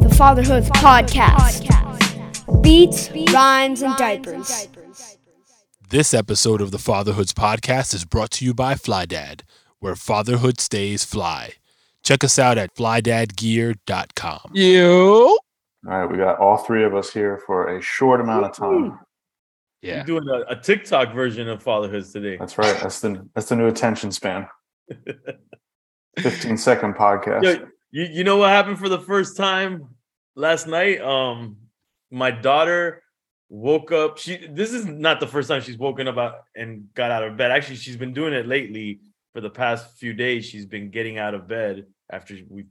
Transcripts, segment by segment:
The Fatherhood Podcast. Beats, rhymes, and diapers. This episode of the Fatherhoods podcast is brought to you by FlyDad, where fatherhood stays fly. Check us out at flydadgear.com. You. All right, we got all three of us here for a short amount of time. Yeah. We're doing a, a TikTok version of Fatherhoods today. That's right. That's the that's the new attention span. 15 second podcast. Yo, you, you know what happened for the first time last night? Um, my daughter woke up. She this is not the first time she's woken up out and got out of bed. Actually, she's been doing it lately for the past few days. She's been getting out of bed after we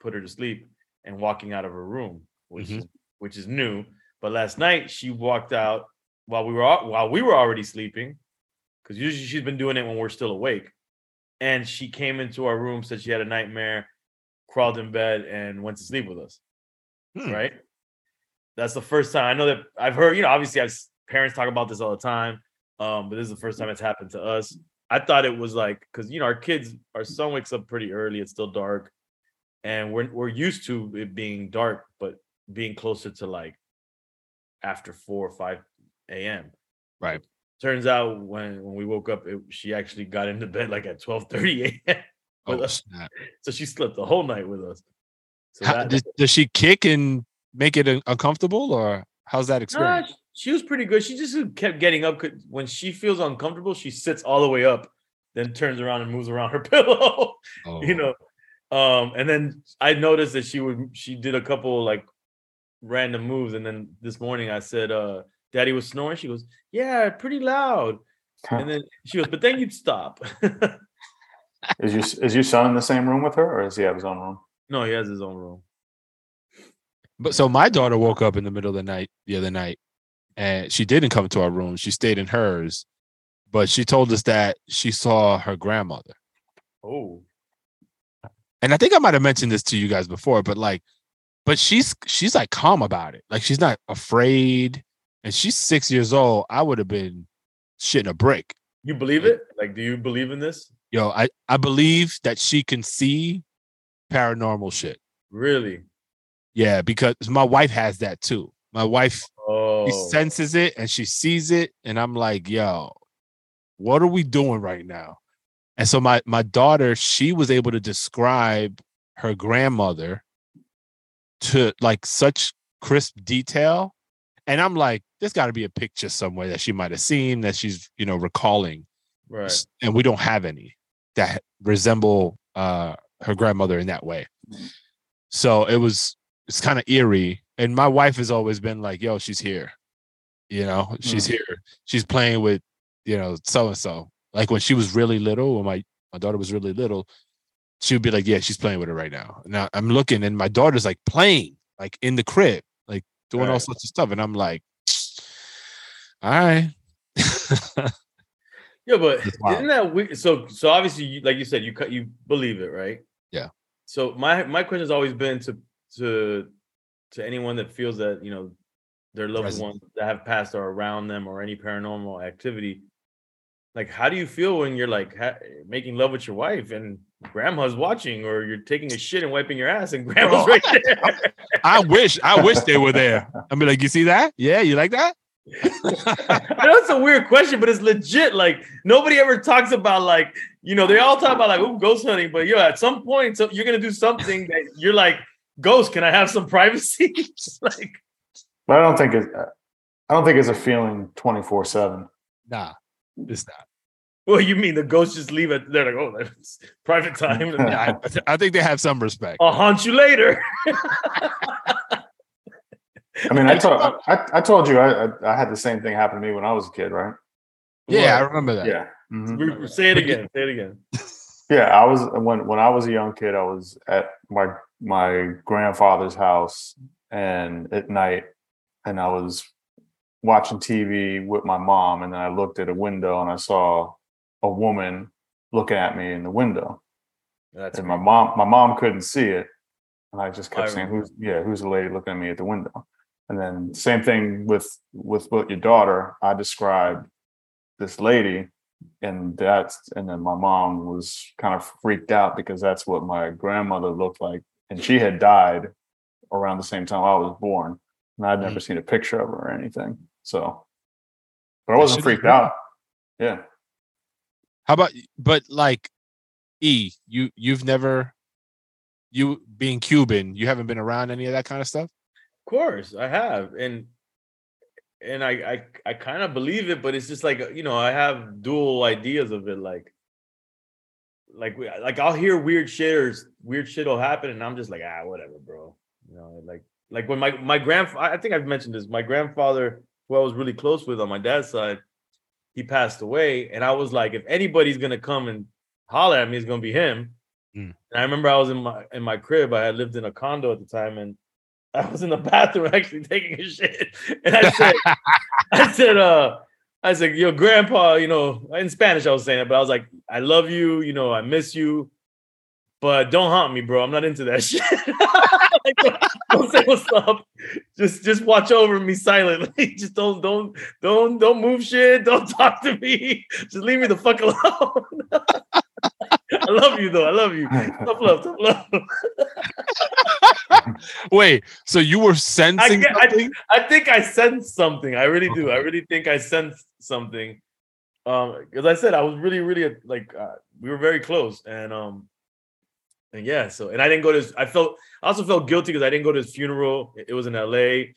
put her to sleep and walking out of her room, which Mhm. is which is new. But last night she walked out while we were while we were already sleeping, because usually she's been doing it when we're still awake. And she came into our room, said she had a nightmare, crawled in bed, and went to sleep with us. Hmm. Right. That's the first time I know that I've heard. You know, obviously, I've parents talk about this all the time, um, but this is the first time it's happened to us. I thought it was like because you know our kids, our son wakes up pretty early. It's still dark, and we're we're used to it being dark, but being closer to like after four or five a.m. Right. Turns out when when we woke up, it, she actually got into bed like at twelve thirty a.m. with Oh, us. snap. So she slept the whole night with us. So How- that- does, does she kick and make it uncomfortable, or how's that experience? sh- she was pretty good. She just kept getting up. When she feels uncomfortable, she sits all the way up, then turns around and moves around her pillow. Oh, you know. Um, and then I noticed that she would she did a couple like random moves, and then this morning I said, uh, Daddy was snoring. She goes, Yeah, pretty loud. And then she goes, But then you'd stop. Is your is your son in the same room with her, or does he have his own room? no, he has his own room. But so my daughter woke up in the middle of the night the other night, and she didn't come to our room. She stayed in hers, but she told us that she saw her grandmother. Oh, and I think I might have mentioned this to you guys before, but like, but she's she's like calm about it. Like she's not afraid, and she's six years old. I would have been shitting a brick. you believe it? Like, do you believe in this? Yo, I I believe that she can see paranormal shit. Really? Yeah, because my wife has that too. My wife Oh, she senses it and she sees it, and I'm like, yo, what are we doing right now? And so my my daughter, she was able to describe her grandmother to like such crisp detail. And I'm like, there's got to be a picture somewhere that she might have seen that she's, you know, recalling. right. And we don't have any that resemble uh her grandmother in that way. So it was it's kind of eerie. And my wife has always been like, yo, she's here. You know, she's Hmm. here. She's playing with, you know, so and so. Like when she was really little, when my, my daughter was really little, she would be like, Yeah, she's playing with her right now. Now I'm looking and my daughter's like playing, like in the crib, like doing all Right. sorts of stuff. And I'm like, all right. Yeah, but isn't that weird? So, so obviously, you, like you said, you cut, you believe it, right? Yeah. So my my question has always been to to to anyone that feels that you know their loved Present. ones that have passed are around them or any paranormal activity. Like, how do you feel when you're like ha- making love with your wife and grandma's watching, or you're taking a shit and wiping your ass and grandma's Bro, right there? I wish, I wish they were there. I'd be like, you see that? Yeah, you like that? I know it's a weird question, but it's legit. Like nobody ever talks about like you know they all talk about like oh ghost hunting, but yo at some point so you're gonna do something that you're like ghost. Can I have some privacy? Like But I don't think it's I don't think it's a feeling twenty four seven. Nah, it's not. well, you mean the ghosts just leave it? They're like oh that's private time. Yeah, I, I think they have some respect. I'll haunt you later. I mean, I told I, I told you I, I I had the same thing happen to me when I was a kid, right? Yeah, I remember that. Yeah. Mhm. Re- Say it again. Say it again. Yeah, I was when when I was a young kid. I was at my my grandfather's house, and at night, and I was watching TV with my mom, and then I looked at a window and I saw a woman looking at me in the window, That's and my mom my mom couldn't see it, and I just kept I saying, "Who's yeah, who's the lady looking at me at the window?" And then same thing with with with your daughter. I described this lady and that's and then my mom was kind of freaked out because that's what my grandmother looked like and she had died around the same time i was born and i'd never mm. seen a picture of her or anything so but i wasn't freaked out yeah How about but like E, you you've never you being Cuban, you haven't been around any of that kind of stuff? Of course, I have, and and I I I kind of believe it, but it's just like you know I have dual ideas of it, like like we- like I'll hear weird shit or weird shit will happen, and I'm just like ah whatever, bro. You know, like like when my my grandfather, I think I've mentioned this. My grandfather, who I was really close with on my dad's side, he passed away, and I was like, if anybody's gonna come and holler at me, it's gonna be him. Mm. And I remember I was in my in my crib. I had lived in a condo at the time, and I was in the bathroom actually taking a shit. And I said, I said, uh, I said, your grandpa, you know, in Spanish I was saying it, but I was like, I love you, you know, I miss you, but don't haunt me, bro. I'm not into that shit. Like, don't, don't say what's up. Just just watch over me silently. Just don't don't don't don't move shit. Don't talk to me. Just leave me the fuck alone. I love you though. I love you. Tough love, tough love. Wait, so you were sensing get- I, something? I think I sensed something. I really do. I really think I sensed something. Um, because I said I was really, really like uh, we were very close, and um, and yeah. So and I didn't go to. His, I felt. I also felt guilty because I didn't go to his funeral. It, it was in L.A.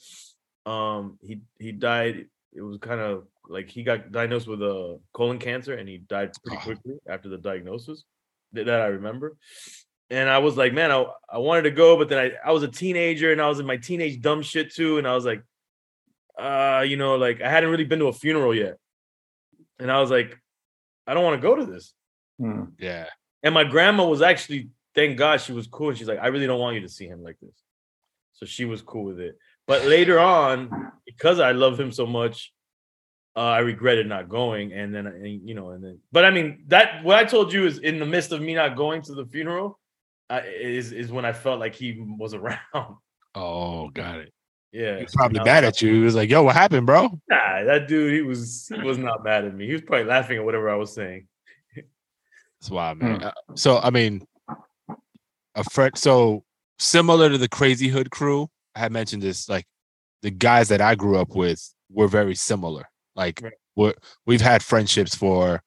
Um, he he died. It was kind of like he got diagnosed with a colon cancer, and he died pretty Oh. quickly after the diagnosis. That, that I remember. And I was like, man, I, I wanted to go, but then I, I was a teenager and I was in my teenage dumb shit too. And I was like, uh, you know, like I hadn't really been to a funeral yet. And I was like, I don't want to go to this. Hmm. Yeah. And my grandma was actually, thank God she was cool. And she's like, I really don't want you to see him like this. So she was cool with it. But later on, because I love him so much, uh, I regretted not going. And then, and, you know, and then, but I mean, that what I told you is in the midst of me not going to the funeral, uh, is is when I felt like he was around. Oh, got it. yeah, He was probably And I mad at you. He was like, yo, what happened, bro? Nah, that dude, he was he was not mad at me. He was probably laughing at whatever I was saying. That's why, man. Uh, So, I mean, a friend, so similar to the Crazy Hood crew, I had mentioned this, like the guys that I grew up with were very similar. Like, Right. we're, we've had friendships for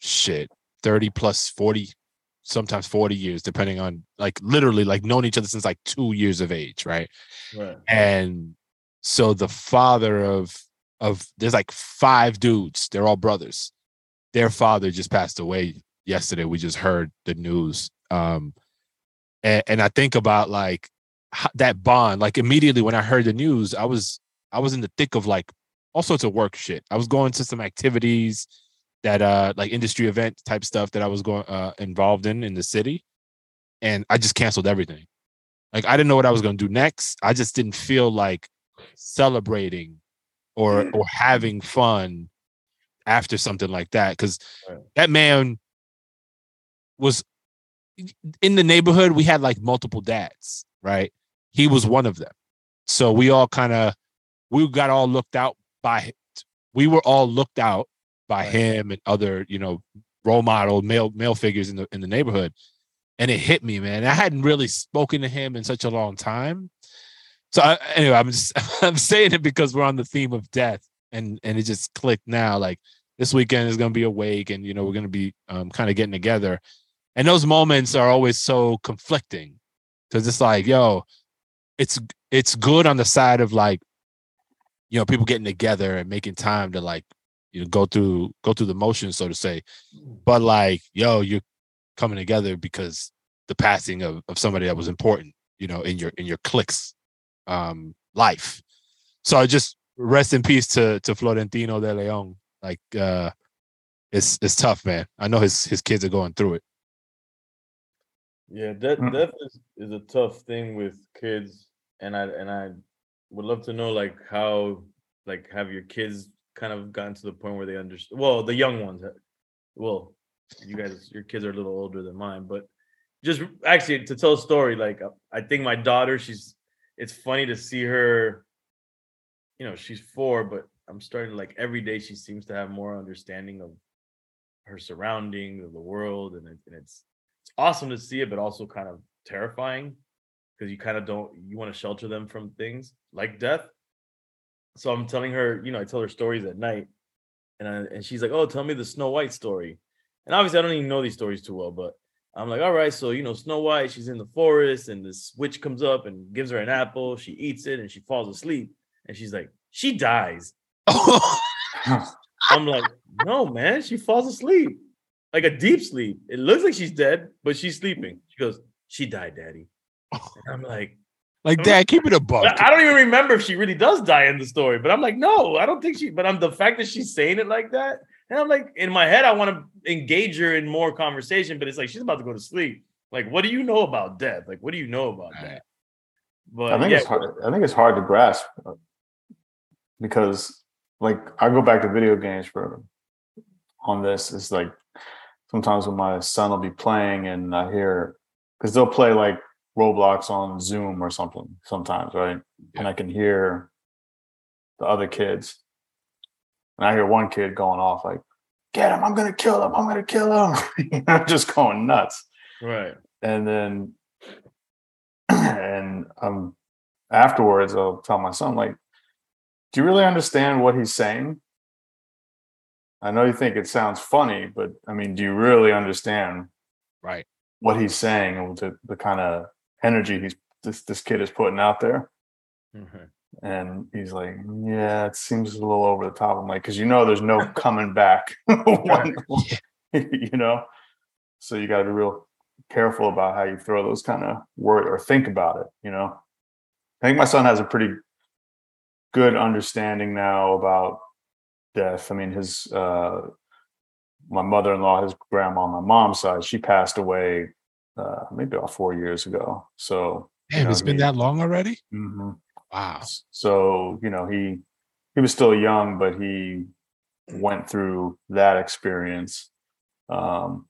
shit, 30 plus 40, sometimes 40 years, depending on like literally like known each other since like two years of age, right? Right. and so the father of of there's like five dudes they're all brothers their father just passed away yesterday we just heard the news um and, and i think about like that bond like immediately when i heard the news i was i was in the thick of like all sorts of work shit i was going to some activities that uh like industry event type stuff that i was going uh involved in in the city and i just canceled everything like I didn't know what I was going to do next. I just didn't feel like celebrating or or having fun after something like that cuz that man was in the neighborhood we had like multiple dads, right? He was one of them. So we all kind of we got all looked out by we were all looked out by Right. him and other, you know, role model male male figures in the in the neighborhood and it hit me, man. I hadn't really spoken to him in such a long time. So I, anyway, I'm just I'm saying it because we're on the theme of death, and and it just clicked now. Like this weekend is gonna be a wake, and you know we're gonna be um, kind of getting together, and those moments are always so conflicting because it's like, yo, it's it's good on the side of like, you know, people getting together and making time to like, you know, go through go through the motions, so to say, but like, yo, you're coming together because the passing of, of somebody that was important, you know, in your in your clicks um life. So I just rest in peace to to Florentino de Leon. Like uh it's it's tough, man. I know his his kids are going through it. Yeah, that Mm. death is, is a tough thing with kids, and I and I would love to know like how like have your kids kind of gotten to the point where they understand. Well, the young ones, well, you guys, your kids are a little older than mine, but just actually to tell a story, like uh, I think my daughter, she's it's funny to see her. You know, she's four, but I'm starting like every day she seems to have more understanding of her surroundings of the world, and, it, and it's it's awesome to see it, but also kind of terrifying because you kind of don't you want to shelter them from things like death. So I'm telling her, you know, I tell her stories at night, and I, and she's like, "Oh, tell me the Snow White story." And obviously, I don't even know these stories too well, but I'm like, "All right, so you know, Snow White, she's in the forest, and this witch comes up and gives her an apple. She eats it, and she falls asleep, and she's like, she dies." I'm like, no, man, she falls asleep, like a deep sleep. It looks like she's dead, but she's sleeping. She goes, she died, daddy. And I'm like, like, Dad, keep it a buck. I I don't even remember if she really does die in the story, but I'm like, no, I don't think she. But I'm the fact that she's saying it like that, and I'm like, in my head, I want to engage her in more conversation, but it's like she's about to go to sleep. Like, what do you know about death? Like, what do you know about Right. that? But I think yeah, it's hard. I think it's hard to grasp uh, because, like, I go back to video games for on this. It's like sometimes when my son will be playing and I hear because they'll play like Roblox on Zoom or something sometimes, right? And I can hear the other kids, and I hear one kid going off like, "Get him! I'm gonna kill him! I'm gonna kill him!" I'm just going nuts right. and then and um afterwards i'll tell my son like do you really understand what he's saying i know you think it sounds funny but i mean do you really understand Right. what he's saying and the, the kind of energy he's this, this kid is putting out there. Mhm. and he's like yeah it seems a little over the top. I'm like because you know there's no coming back. One- you know? So you got to be real careful about how you throw those kind of words or think about it you know? I think my son has a pretty good understanding now about death. I mean his uh my mother-in-law his grandma on my mom's side she passed away uh maybe about four years ago so Damn, know, it's been he- that long already? mhm. Wow. so you know he he was still young but he went through that experience um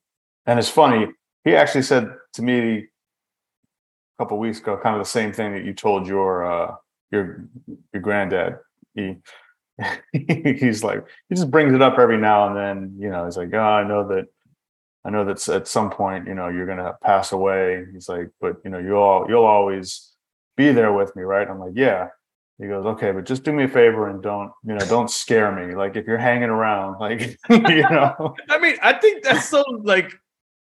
and it's funny he actually said to me a couple weeks ago kind of the same thing that you told your uh your your granddad he he's like he just brings it up every now and then you know he's like oh i know that i know that at some point you know you're gonna pass away. He's like but you know you'll all you'll always be there with me right? I'm like yeah. He goes okay but just do me a favor and don't you know don't scare me. Like if you're hanging around like you know? I mean, I think that's so like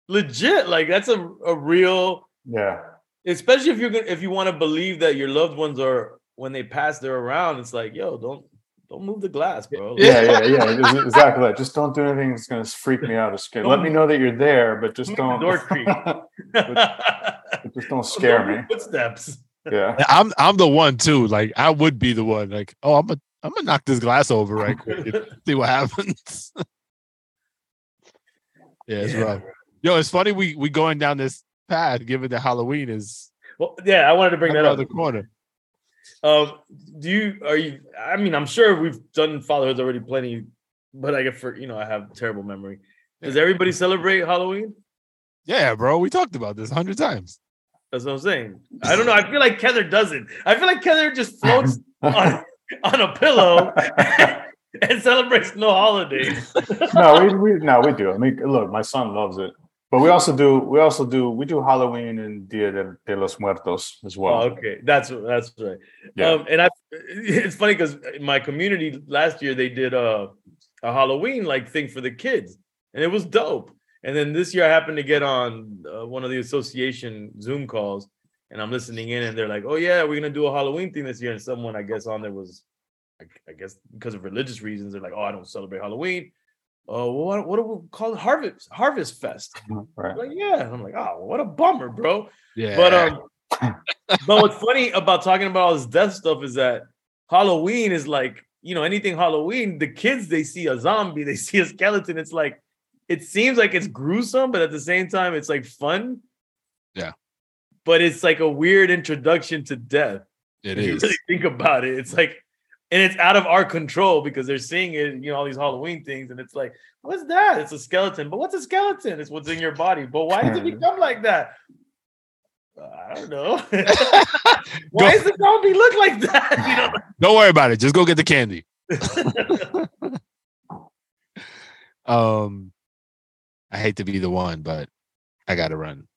legit. Like that's a, a real yeah. especially if you're gonna if you want to believe that your loved ones are when they pass they're around it's like yo don't don't move the glass bro Like, yeah yeah yeah exactly that just don't do anything that's going to freak me out or scare let me know that you're there but just don't door creak. just don't scare Don't me Footsteps. yeah I'm I'm the one too. Like I would be the one. Like, oh, I'm gonna I'm gonna knock this glass over right quick. see what happens. yeah, it's Yeah, rough. Yo, it's funny we we going down this path given that Halloween is Well, yeah, I wanted to bring that around up. the corner. Um, do you are you? I mean, I'm sure we've done fatherhoods already plenty, but I get for you know I have terrible memory. Does everybody celebrate Halloween? Yeah, bro. We talked about this a hundred times. That's what I'm saying. I don't know. I feel like Kether doesn't. I feel like Kether just floats on on a pillow and celebrates no holidays. no we, we no we do i mean look my son loves it but we also do we also do we do halloween and dia de, de los muertos as well Oh, okay, that's that's right. Yeah. Um, and I, it's funny because my community last year they did a a Halloween like thing for the kids, and it was dope. And then this year I happened to get on uh, one of the association Zoom calls, and I'm listening in, and they're like, "Oh yeah, we're gonna do a Halloween thing this year." And someone I guess on there was, I, I guess because of religious reasons, they're like, "Oh, I don't celebrate Halloween." Oh, what, what do we call it? Harvest Harvest Fest. right like, yeah. And I'm like, oh, what a bummer, bro. Yeah. But um, but what's funny about talking about all this death stuff is that Halloween is like, you know, anything Halloween, the kids they see a zombie, they see a skeleton. It's like, it seems like it's gruesome, but at the same time, it's like fun. Yeah. But it's like a weird introduction to death. It if you really think about it. It's like, and it's out of our control because they're seeing it, you know, all these Halloween things, and it's like, what's that? It's a skeleton. But what's a skeleton? It's what's in your body. But why does it become like that? I don't know. why does the zombie look like that? Don't worry about it. Just go get the candy. Um, I hate to be the one, but I gotta run.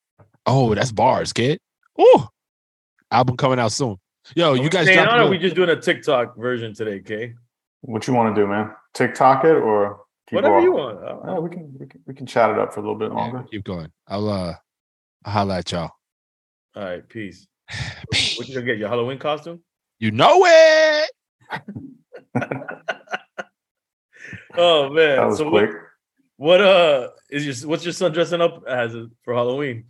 Oh, that's bars, kid. Oh, album coming out soon. Yo, you guys Staying dropping on, or we just doing a TikTok version today, Kay? What you want to do, man? TikTok it or keep Whatever walking? you want. Yeah, we can, we can we can chat it up for a little bit Yeah, longer. keep going. I'll uh I'll holla at y'all. All right, peace. What you gonna get? Your Halloween costume? You know it. Oh man. That was so quick. what, what uh is your what's your son dressing up as for Halloween?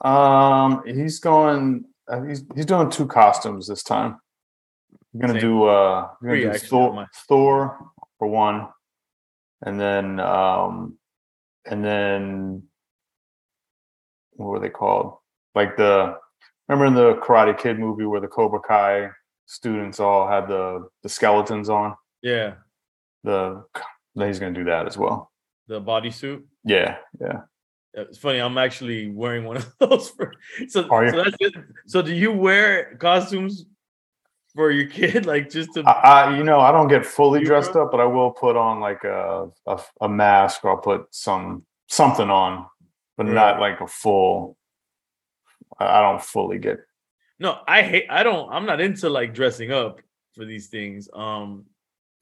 Um, he's going. Uh, he's he's doing two costumes this time. We're gonna Same. do uh, Three, gonna do Thor. Thor for one, and then um, and then what were they called? Like the remember in the Karate Kid movie where the Cobra Kai students all had the the skeletons on Yeah, the. He's gonna do that as well. the bodysuit. Yeah, yeah. Uh, It's funny. I'm actually wearing one of those. For, so, Are you? so that's it. So, do you wear costumes for your kid, like just to? I, I you know I don't get fully dressed up, but I will put on like a a, a mask or I'll put some something on, but Right. not like a full. I I don't fully get. no, I hate. I don't. I'm not into like dressing up for these things. Um,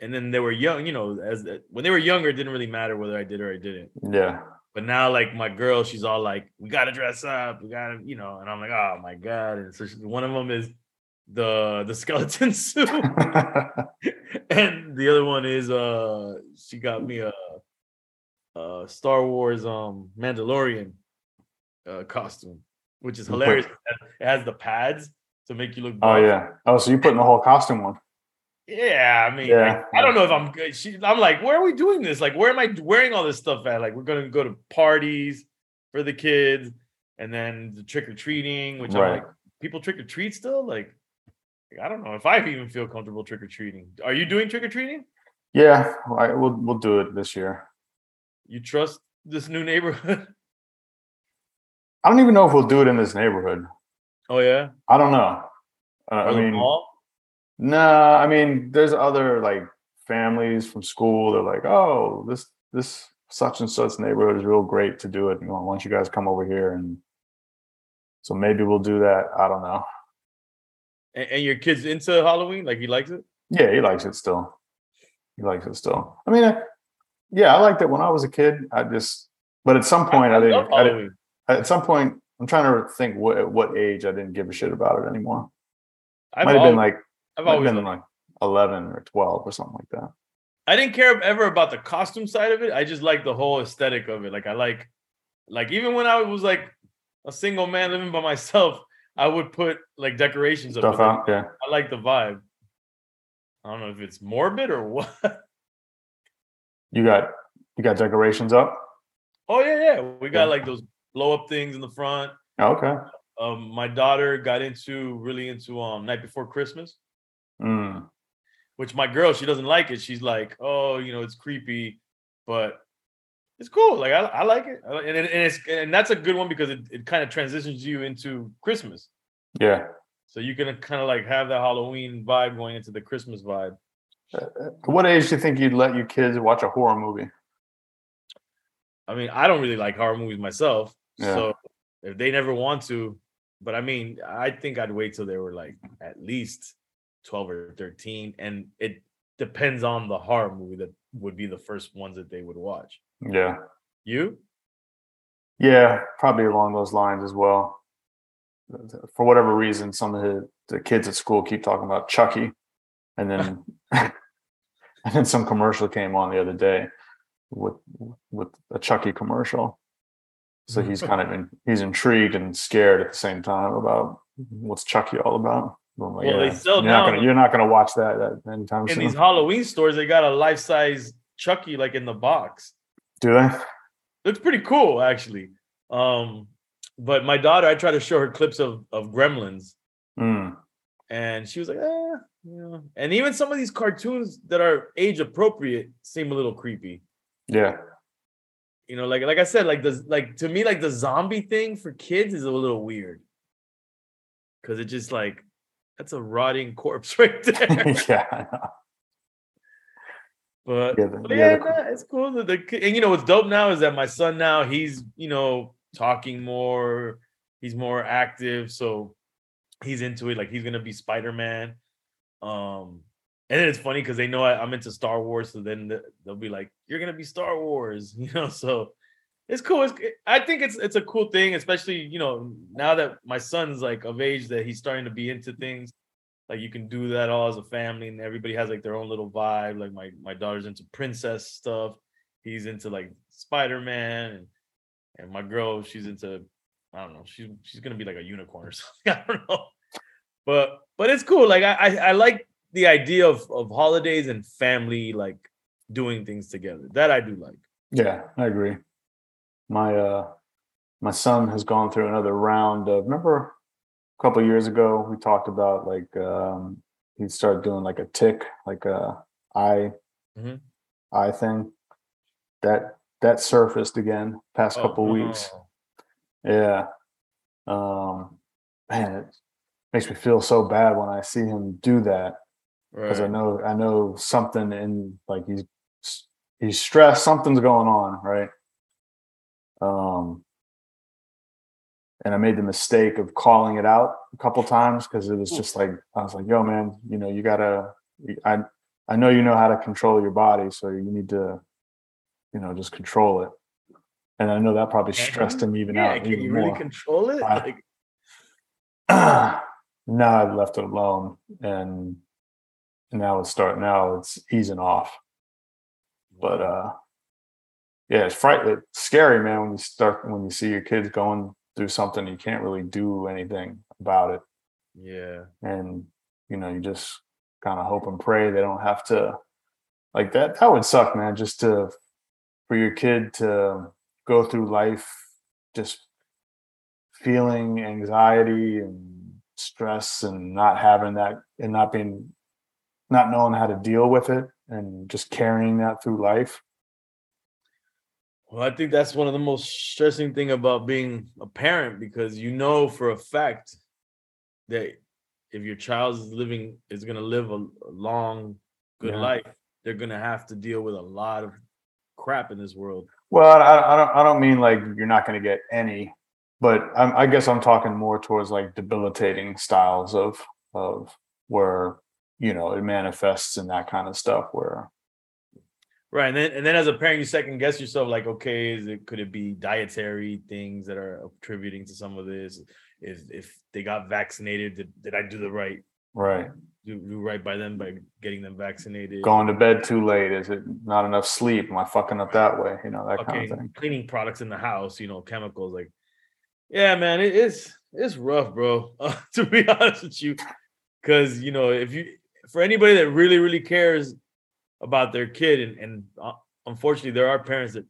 and then they were young. You know, as when they were younger, it didn't really matter whether I did or I didn't. Yeah, But now, like my girl, she's all like, "We gotta dress up. We gotta," you know. And I'm like, "Oh my god!" And so she, one of them is the the skeleton suit, and the other one is uh, she got me a, a Star Wars um Mandalorian uh, costume, which is hilarious. It has the pads to make you look. oh yeah. Oh, so you putting the whole costume on? Yeah, I mean, Yeah, like, I don't know if I'm good. She, I'm like, where are we doing this? Like, where am I wearing all this stuff at? Like, we're gonna go to parties for the kids, and then the trick or treating, which I'm like, people trick or treat still. Like, I don't know if I even feel comfortable trick or treating. Are you doing trick or treating? Yeah, I, we'll we'll do it this year. You trust this new neighborhood? I don't even know if we'll do it in this neighborhood. oh yeah, I don't know. Uh, I mean, mall? Nah, I mean, there's other like families from school. They're like, oh, this this such and such neighborhood is real great to do it. You know, why don't you guys come over here and so maybe we'll do that. I don't know. And, and your kid's into Halloween? Like, he likes it? Yeah, he likes it still. He likes it still. I mean, I, yeah, I liked it when I was a kid. I just, but at some point, I, love didn't. I didn't at some point, I'm trying to think what at what age I didn't give a shit about it anymore. I've, Might have always, been like I've always been like 11 or 12 or something like that. I didn't care ever about the costume side of it. I just like the whole aesthetic of it. Like I like, like even when I was like a single man living by myself, I would put like decorations up. Out, yeah. I like the vibe. I don't know if it's morbid or what. You got you got decorations up. Oh yeah, yeah. We got Yeah. like those blow up things in the front. Oh, okay. Um, my daughter got into really into um Night Before Christmas, Mm. which my girl she doesn't like it. She's like, oh, you know, it's creepy, but it's cool. Like I, I like it, and, and and it's and that's a good one because it, it kind of transitions you into Christmas. Yeah. So you can kind of like have that Halloween vibe going into the Christmas vibe. At what age do you think you'd let your kids watch a horror movie? I mean, I don't really like horror movies myself, Yeah. so if they never want to, but I mean, I think I'd wait till they were like at least twelve or thirteen, and it depends on the horror movie that would be the first ones that they would watch. Yeah. You? Yeah, probably along those lines as well. For whatever reason, some of the, the kids at school keep talking about Chucky, and then and then some commercial came on the other day with with a Chucky commercial. So he's kind of in, he's intrigued and scared at the same time about what's Chucky all about. Well, they sell you're not now- gonna you're not gonna watch that, that anytime In soon. these Halloween stores, they got a life size Chucky like in the box. Do they? looks pretty cool actually um but my daughter, I try to show her clips of of Gremlins, Mm, and she was like, eh, you know. And even some of these cartoons that are age appropriate seem a little creepy. yeah. You know, like like I said, like the like to me, like the zombie thing for kids is a little weird. Cause it just like that's a rotting corpse right there. yeah. But Yeah, the- But yeah, yeah, nah, it's cool. that the and you know what's dope now is that my son now he's you know talking more, he's more active, so he's into it. Like he's gonna be Spider Man. Um, and then it's funny because they know I, I'm into Star Wars, so then th- they'll be like, "You're gonna be Star Wars," you know. So it's cool. It's, I think it's it's a cool thing, especially you know now that my son's like of age that he's starting to be into things like you can do that all as a family and everybody has like their own little vibe. Like my my daughter's into princess stuff. He's into like spider-man and and my girl she's into i don't know she's she's gonna be like a unicorn or something. I don't know. But but it's cool. Like i i, I like the idea of of holidays and family like doing things together. That i do like. Yeah, I agree. My uh my son has gone through another round of remember a couple of years ago we talked about like um he started doing like a tic, like a eye Mhm. eye thing. That that surfaced again past Oh, couple weeks. Yeah. Um man, it makes me feel so bad when I see him do that because I know I know something in like he's he's stressed, something's going on, right? Um and I made the mistake of calling it out a couple times because it was just like I was like, yo, man, you know, you gotta I I know you know how to control your body, so you need to, you know, just control it. And I know that probably stressed him even yeah out. can even you really more. control it I- like now I've left it alone and now it's starting. now it's easing off. But uh yeah, it's frightening it's scary, man, when you start when you see your kids going through something you can't really do anything about it. yeah And you know, you just kind of hope and pray they don't have to like that that would suck, man, just to for your kid to go through life just feeling anxiety and stress and not having that and not being not knowing how to deal with it and just carrying that through life Well, I think that's one of the most stressing thing about being a parent because you know for a fact that if your child is living is going to live a, a long, good Yeah. life, they're going to have to deal with a lot of crap in this world. well i, I don't i don't mean like you're not going to get any but I'm, i guess i'm talking more towards like debilitating styles of of where you know it manifests in that kind of stuff where Right. And then and then as a parent, you second guess yourself like, okay, is it could it be dietary things that are attributing to some of this? If if they got vaccinated, did, did I do the right right do, do right by them by getting them vaccinated? going to bed too late is it not enough sleep am i fucking up that way you know that okay, kind of thing cleaning products in the house, you know, chemicals. Like, yeah, man, it is it's rough, bro. Uh, to be honest with you, because you know, if you for anybody that really really cares about their kid, and and uh, unfortunately, there are parents that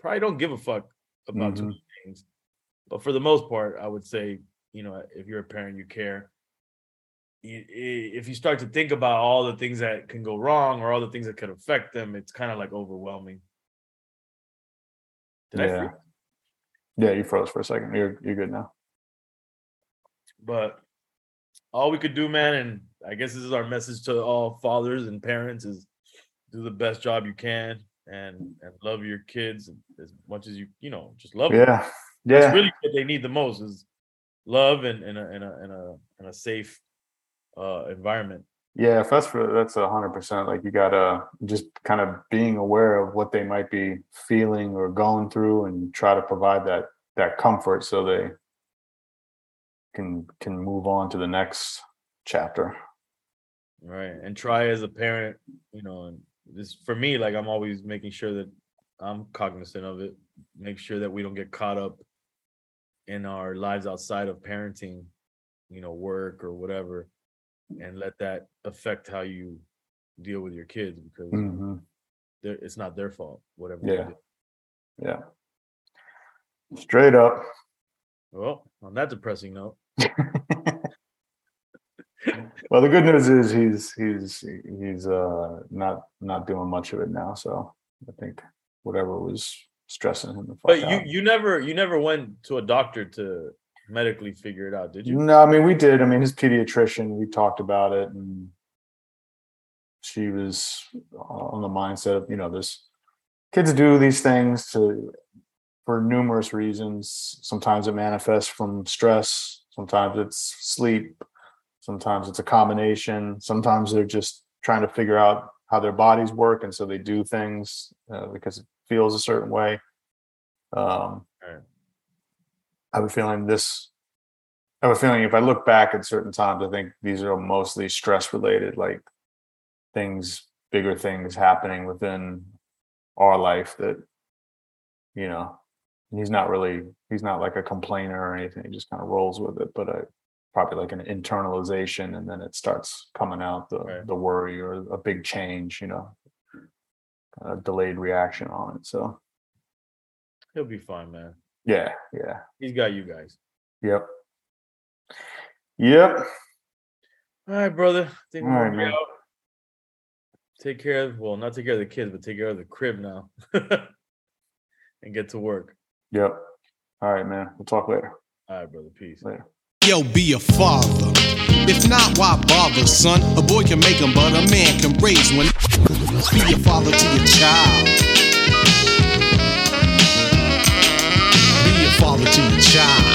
probably don't give a fuck about too Mhm. many things. But for the most part, I would say, you know, if you're a parent, you care. If you start to think about all the things that can go wrong or all the things that could affect them, it's kind of like overwhelming. Did I yeah yeah you froze for a second you're you're good now but all we could do man and i guess this is our message to all fathers and parents is do the best job you can and and love your kids as much as you you know just love them. yeah yeah that's really what they need the most is love and and a and a and a, and a safe uh environment Yeah, if that's for that's a hundred percent. Like you gotta just kind of being aware of what they might be feeling or going through, and try to provide that that comfort so they can can move on to the next chapter. right and try as a parent you know and this for me like i'm always making sure that i'm cognizant of it make sure that we don't get caught up in our lives outside of parenting you know work or whatever and let that affect how you deal with your kids because hmm it's not their fault whatever Yeah. Yeah, straight up. Well, on that depressing note, well, the good news is he's he's he's uh not not doing much of it now. So I think whatever was stressing him. But you out. you never you never went to a doctor to medically figure it out, did you? No, I mean we did. I mean his pediatrician. We talked about it, and she was on the mindset of you know this kids do these things to for numerous reasons. Sometimes it manifests from stress. Sometimes it's sleep. Sometimes it's a combination. Sometimes they're just trying to figure out how their bodies work, and so they do things uh, because it feels a certain way. Um, Right. I have a feeling this. I have a feeling if I look back at certain times, I think these are mostly stress related, like things, bigger things happening within our life that, you know, he's not really, he's not like a complainer or anything. He just kind of rolls with it, but I probably like an internalization and then it starts coming out the, Right. the worry or a big change, you know, a delayed reaction on it. So, He'll be fine, man. yeah, yeah, He's got you guys. yep. Yep. All right, brother. I think All right, man. out. Take care of well, not take care of the kids, but take care of the crib now. and get to work. Yep. All right, man. We'll talk later. All right, brother. Peace. Later yo, be a father. If not, why bother, son? A boy can make him, but a man can raise one. Be a father to your child. Be a father to your child.